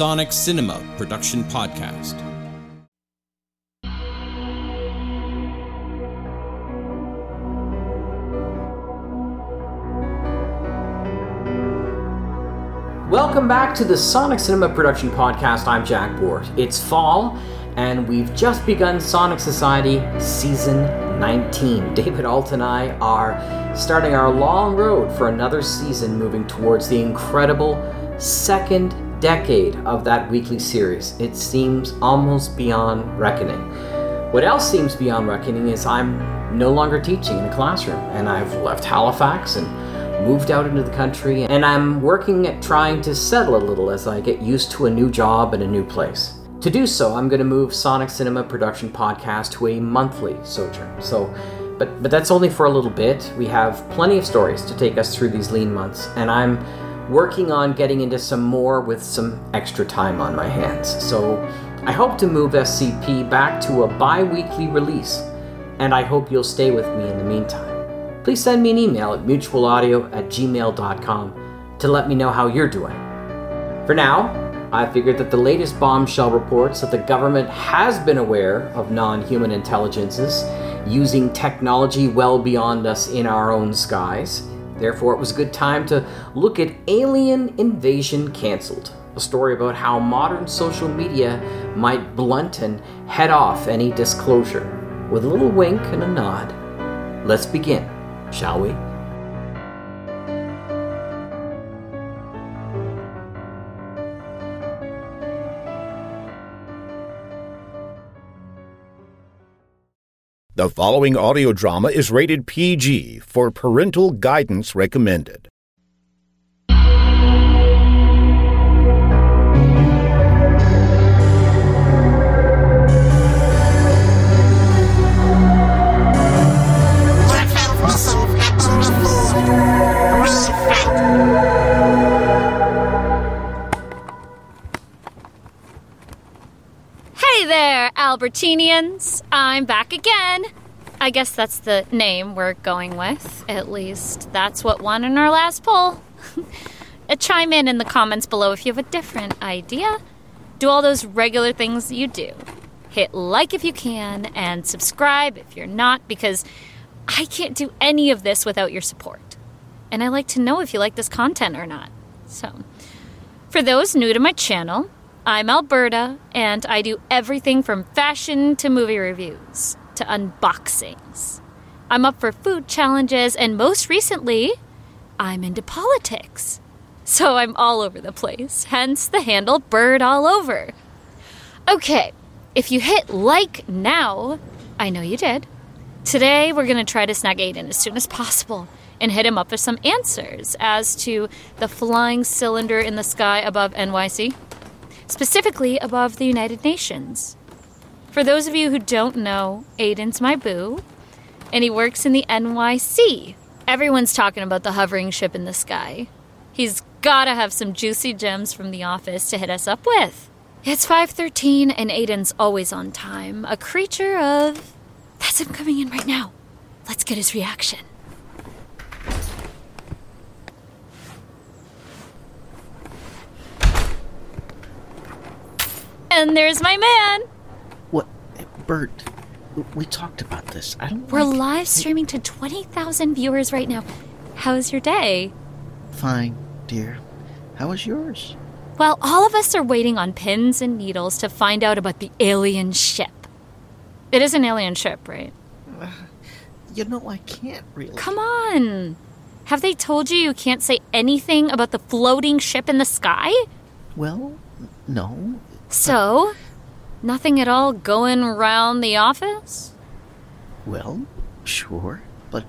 Sonic Cinema Production Podcast. Welcome back to the Sonic Cinema Production Podcast. I'm Jack Ward. It's fall, and we've just begun Sonic Society Season 19. David Ault and I are starting our long road for another season, moving towards the incredible second decade of that weekly series. It seems almost beyond reckoning. What else seems beyond reckoning is I'm no longer teaching in a classroom, and I've left Halifax and moved out into the country, and I'm working at trying to settle a little as I get used to a new job and a new place. To do so, I'm going to move Sonic Cinema Production Podcast to a monthly sojourn. So, but but that's only for a little bit. We have plenty of stories to take us through these lean months, and I'm working on getting into some more with some extra time on my hands. So, I hope to move SCP back to a bi-weekly release, and I hope you'll stay with me in the meantime please send me an email at mutualaudio at gmail.com to let me know how you're doing. For now, I figured that the latest bombshell reports that the government has been aware of non human intelligences using technology well beyond us in our own skies. Therefore, it was a good time to look at Alien Invasion Cancelled, a story about how modern social media might blunt and head off any disclosure. With a little wink and a nod, let's begin shall we? The following audio drama is rated PG for parental guidance recommended. Hey there, Albertinians! I'm back again. I guess that's the name we're going with. At least that's what won in our last poll. Uh, chime in in the comments below if you have a different idea. Do all those regular things you do. Hit like if you can, and subscribe if you're not, because I can't do any of this without your support. And I like to know if you like this content or not. So, for those new to my channel, I'm Alberta, and I do everything from fashion to movie reviews to unboxings. I'm up for food challenges, and most recently, I'm into politics. So I'm all over the place, hence the handle Bird All Over. Okay, if you hit like now, I know you did. Today, we're going to try to snag Aiden as soon as possible and hit him up with some answers as to the flying cylinder in the sky above NYC, specifically above the United Nations. For those of you who don't know, Aiden's my boo, and he works in the NYC. Everyone's talking about the hovering ship in the sky. He's gotta have some juicy gems from the office to hit us up with. It's 5:13 and Aiden's always on time, a creature of That's him coming in right now. Let's get his reaction. And there's my man. What, Bert? We talked about this. I don't. We're like- live streaming to 20,000 viewers right now. How's your day? Fine, dear. How was yours? Well, all of us are waiting on pins and needles to find out about the alien ship. It is an alien ship, right? You know, I can't really. Come on. Have they told you you can't say anything about the floating ship in the sky? Well, no. So, nothing at all going around the office? Well, sure, but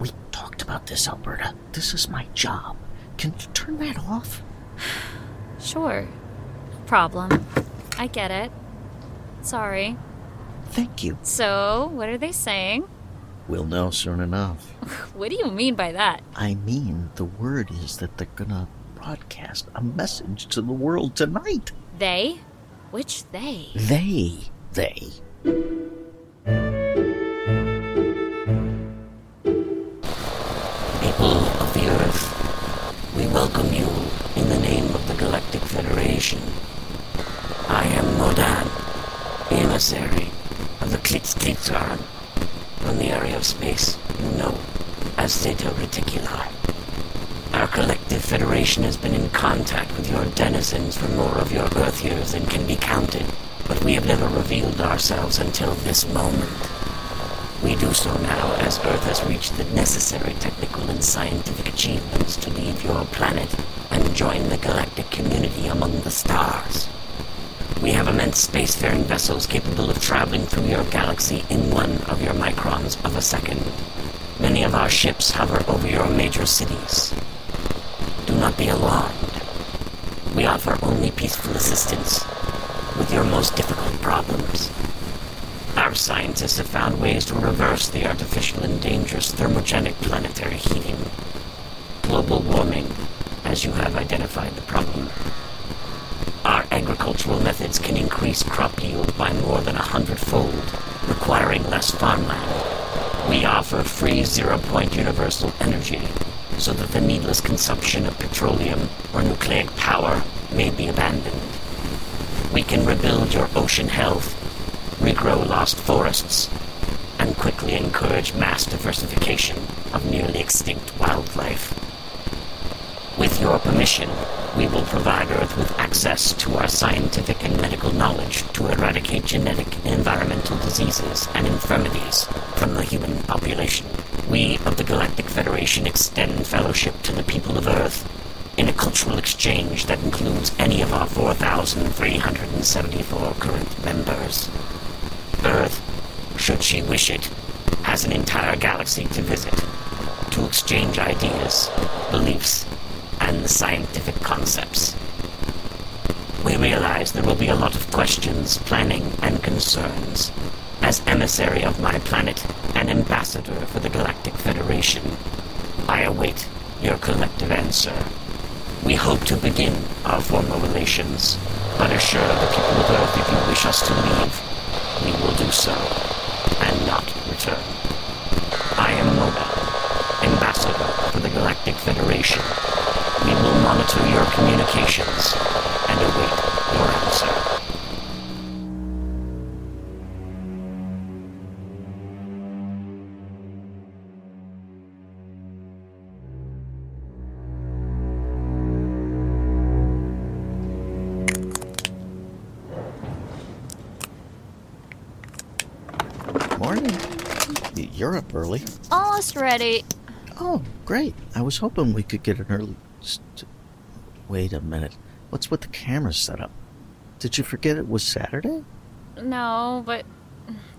we talked about this, Alberta. This is my job. Can you turn that off? Sure. No problem. I get it. Sorry. Thank you. So, what are they saying? We'll know soon enough. What do you mean by that? I mean, the word is that they're gonna broadcast a message to the world tonight. They? Which they? They, they. People of the earth, we welcome you in the name of the Galactic Federation. I am Modan, emissary of the Klitzklitzgarn from the area of space you know as Zeta Reticuli. Federation has been in contact with your denizens for more of your Earth years than can be counted, but we have never revealed ourselves until this moment. We do so now as Earth has reached the necessary technical and scientific achievements to leave your planet and join the galactic community among the stars. We have immense spacefaring vessels capable of traveling through your galaxy in one of your microns of a second. Many of our ships hover over your major cities. Not be alarmed. We offer only peaceful assistance with your most difficult problems. Our scientists have found ways to reverse the artificial and dangerous thermogenic planetary heating. Global warming, as you have identified the problem. Our agricultural methods can increase crop yield by more than a hundredfold, requiring less farmland. We offer free zero-point universal energy, so that the needless consumption of petroleum or nucleic power may be abandoned. We can rebuild your ocean health, regrow lost forests, and quickly encourage mass diversification of nearly extinct wildlife. With your permission, we will provide Earth with access to our scientific and medical knowledge to eradicate genetic and environmental diseases and infirmities from the human population. We of the Galactic Federation extend fellowship to the people of Earth in a cultural exchange that includes any of our 4,374 current members. Earth, should she wish it, has an entire galaxy to visit to exchange ideas, beliefs, and scientific concepts. We realize there will be a lot of questions, planning, and concerns. As emissary of my planet and ambassador for the Galactic Federation, I await your collective answer. We hope to begin our formal relations, but assure the people of Earth if you wish us to leave, we will do so, and not return. I am Moda, ambassador for the Galactic Federation. We will monitor your communications and await your answer. You're up early. Almost ready. Oh, great. I was hoping we could get an early. St- Wait a minute. What's with the camera setup? Did you forget it was Saturday? No, but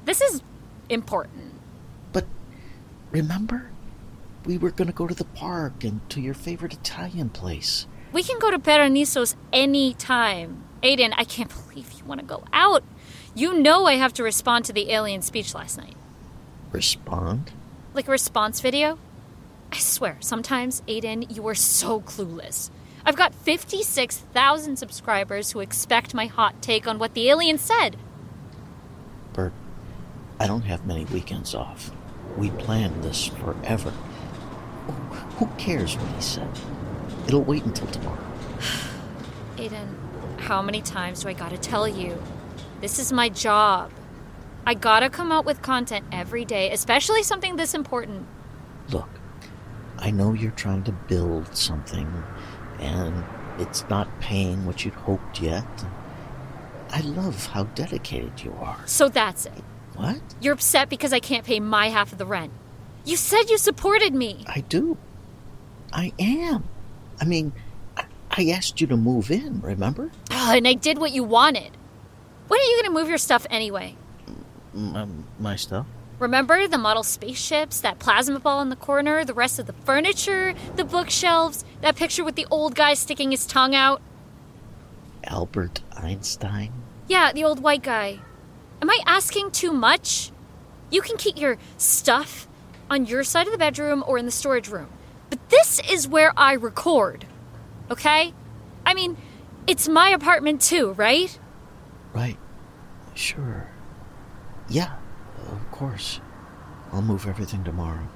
this is important. But remember? We were going to go to the park and to your favorite Italian place. We can go to Peronisos any time. Aiden, I can't believe you want to go out. You know I have to respond to the alien speech last night. Respond? Like a response video? I swear, sometimes, Aiden, you are so clueless. I've got 56,000 subscribers who expect my hot take on what the alien said. Bert, I don't have many weekends off. We planned this forever. Who cares what he said? It'll wait until tomorrow. Aiden, how many times do I gotta tell you? This is my job. I gotta come out with content every day, especially something this important. Look, I know you're trying to build something, and it's not paying what you'd hoped yet. I love how dedicated you are. So that's it. What? You're upset because I can't pay my half of the rent. You said you supported me. I do. I am. I mean, I, I asked you to move in, remember? Ugh, and I did what you wanted. When are you gonna move your stuff anyway? My stuff? Remember the model spaceships, that plasma ball in the corner, the rest of the furniture, the bookshelves, that picture with the old guy sticking his tongue out? Albert Einstein? Yeah, the old white guy. Am I asking too much? You can keep your stuff on your side of the bedroom or in the storage room. But this is where I record. Okay? I mean, it's my apartment too, right? Right. Sure. Yeah, of course. I'll move everything tomorrow.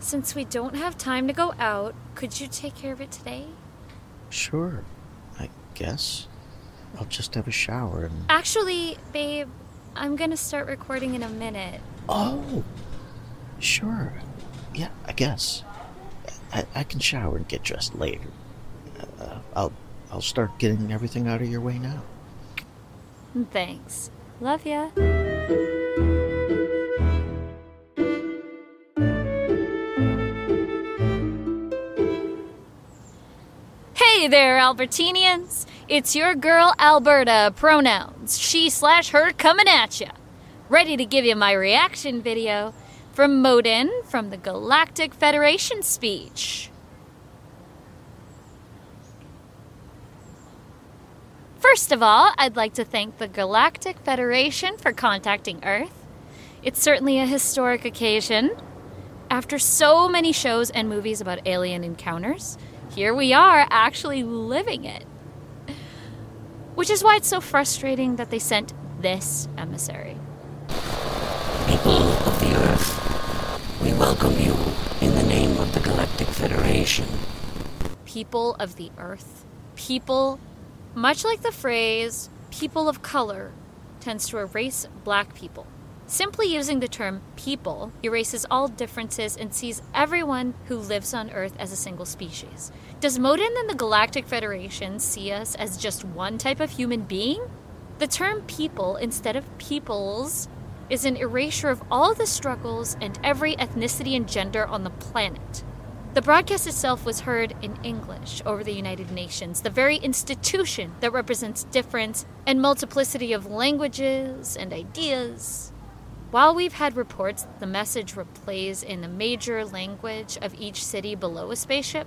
Since we don't have time to go out, could you take care of it today? Sure. I guess. I'll just have a shower and. Actually, babe, I'm gonna start recording in a minute. Oh! Sure. Yeah, I guess. I, I can shower and get dressed later. Uh, I'll I'll start getting everything out of your way now. Thanks. Love ya. There, Albertinians! It's your girl Alberta, pronouns she slash her coming at ya. Ready to give you my reaction video from Modin from the Galactic Federation speech. First of all, I'd like to thank the Galactic Federation for contacting Earth. It's certainly a historic occasion. After so many shows and movies about alien encounters, here we are actually living it. Which is why it's so frustrating that they sent this emissary. People of the Earth, we welcome you in the name of the Galactic Federation. People of the Earth. People, much like the phrase people of color, tends to erase black people. Simply using the term people erases all differences and sees everyone who lives on Earth as a single species. Does Modin and the Galactic Federation see us as just one type of human being? The term people instead of peoples is an erasure of all the struggles and every ethnicity and gender on the planet. The broadcast itself was heard in English over the United Nations, the very institution that represents difference and multiplicity of languages and ideas. While we've had reports that the message replays in the major language of each city below a spaceship,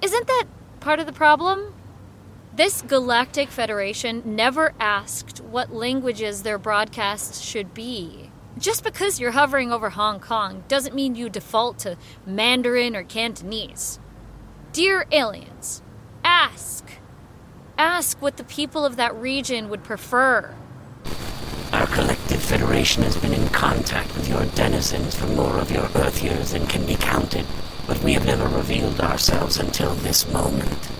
isn't that part of the problem? This Galactic Federation never asked what languages their broadcasts should be. Just because you're hovering over Hong Kong doesn't mean you default to Mandarin or Cantonese. Dear aliens, ask. Ask what the people of that region would prefer. Federation has been in contact with your denizens for more of your Earth years than can be counted, but we have never revealed ourselves until this moment.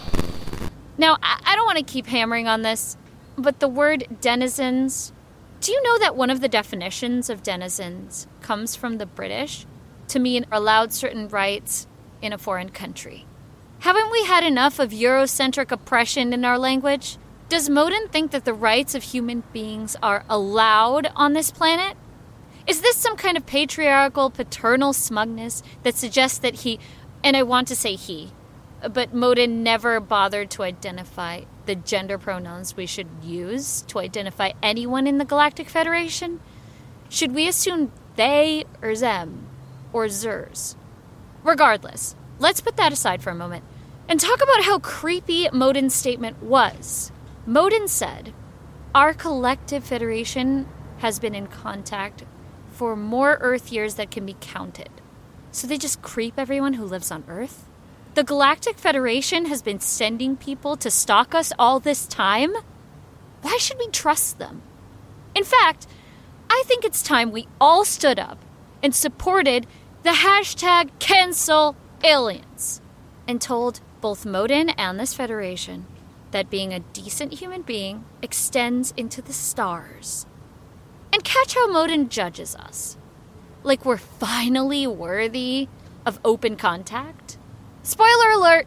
Now, I, I don't want to keep hammering on this, but the word denizens. Do you know that one of the definitions of denizens comes from the British to mean allowed certain rights in a foreign country? Haven't we had enough of Eurocentric oppression in our language? Does Modin think that the rights of human beings are allowed on this planet? Is this some kind of patriarchal, paternal smugness that suggests that he, and I want to say he, but Modin never bothered to identify the gender pronouns we should use to identify anyone in the Galactic Federation? Should we assume they or them or zers? Regardless, let's put that aside for a moment and talk about how creepy Modin's statement was. Modin said, Our collective federation has been in contact for more Earth years that can be counted. So they just creep everyone who lives on Earth? The Galactic Federation has been sending people to stalk us all this time? Why should we trust them? In fact, I think it's time we all stood up and supported the hashtag cancel aliens and told both Modin and this federation that being a decent human being extends into the stars. And catch how Modin judges us. Like we're finally worthy of open contact? Spoiler alert!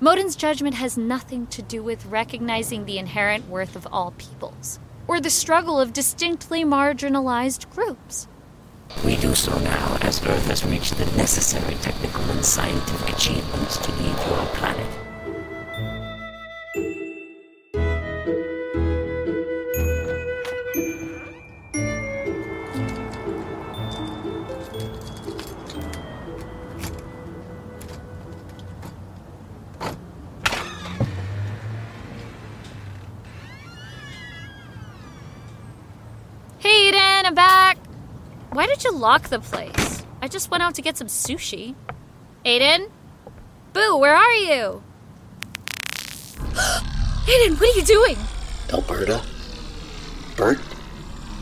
Modin's judgment has nothing to do with recognizing the inherent worth of all peoples, or the struggle of distinctly marginalized groups. We do so now as Earth has reached the necessary technical and scientific achievements to leave your planet. Lock the place? I just went out to get some sushi. Aiden? Boo, where are you? Aiden, what are you doing? Alberta? Bert?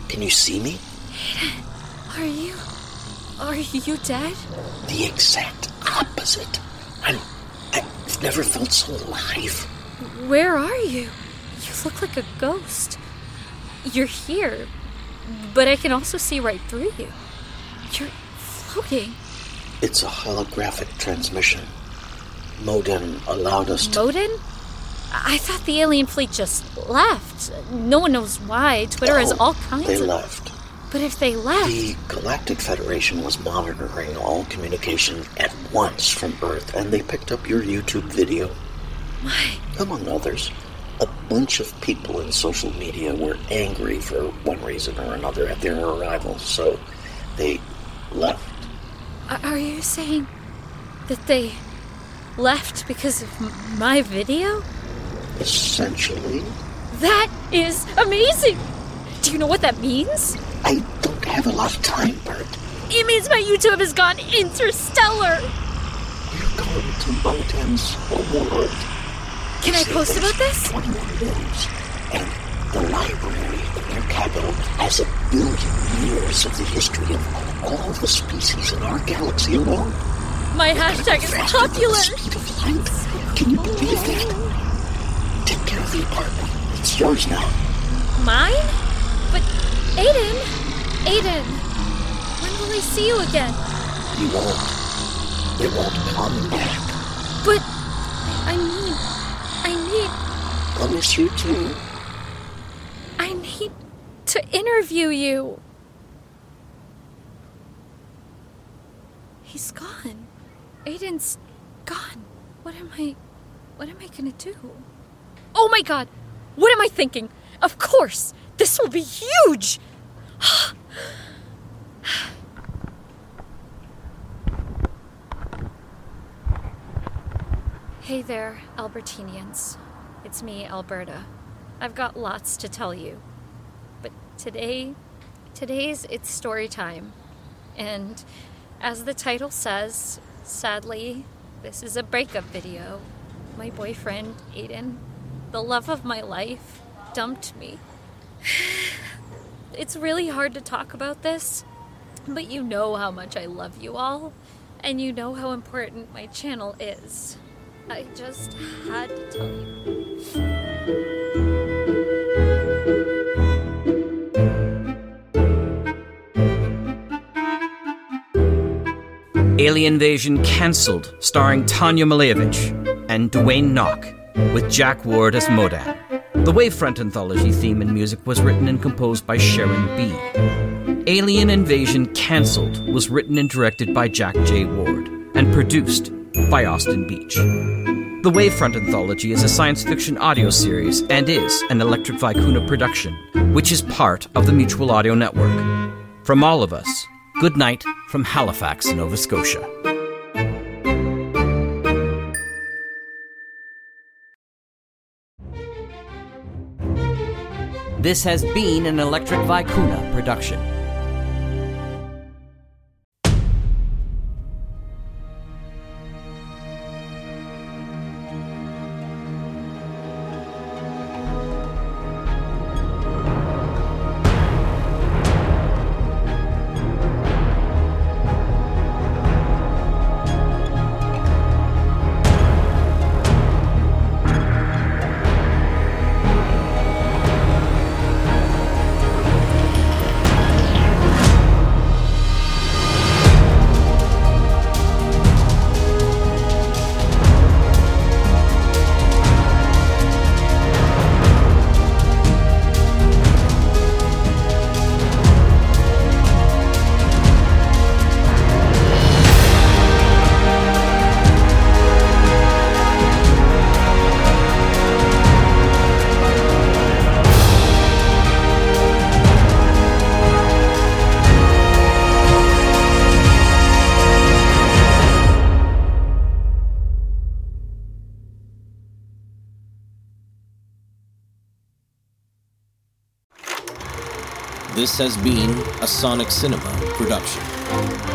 Can you see me? Aiden, are you. Are you dead? The exact opposite. I'm. I've never felt so alive. Where are you? You look like a ghost. You're here, but I can also see right through you. You're floating. It's a holographic transmission. Modem allowed us to. Moden? I thought the alien fleet just left. No one knows why. Twitter has Oh, all kinds They of. left. But if they left, The Galactic Federation was monitoring all communication at once from Earth, and they picked up your YouTube video. why? Among others, a bunch of people in social media were angry for one reason or another at their arrival, so they left. Are- you saying that they left because of m- my video? Essentially, That is amazing! Do you know what that means? I don't have a lot of time, Bert. It means my YouTube has gone interstellar! You're going to Motem's world. Can I post about this? 21 rooms, and the library in their capital has a billion years of the history of all the species in our galaxy alone. My hashtag is popular! speed of light. Can you believe that? Take care of the apartment. It's yours now. Mine? But Aiden, Aiden, when will I see you again? You won't. It won't come back. But I need, I need, I'll miss you too. To interview you. He's gone. Aiden's gone. What am I, what am I gonna do? Oh my god! What am I thinking? Of course! This will be huge! Hey there, Albertinians. It's me, Alberta. I've got lots to tell you. Today, today's it's story time. And as the title says, sadly, this is a breakup video. My boyfriend, Aiden, the love of my life, dumped me. It's really hard to talk about this, but you know how much I love you all, and you know how important my channel is. I just had to tell you. Alien Invasion cancelled, starring Tanja Milojevic and Duane Noch, with Jack Ward as Modan. The Wavefront anthology theme and music was written and composed by Sharon B. Alien Invasion Cancelled was written and directed by Jack J. Ward and produced by Austin Beach. The Wavefront Anthology is a science fiction audio series and is an Electric Vicuna production, which is part of the Mutual Audio Network. From all of us, good night from Halifax, Nova Scotia. This has been an Electric Vicuna production. Has been a Sonic Cinema production.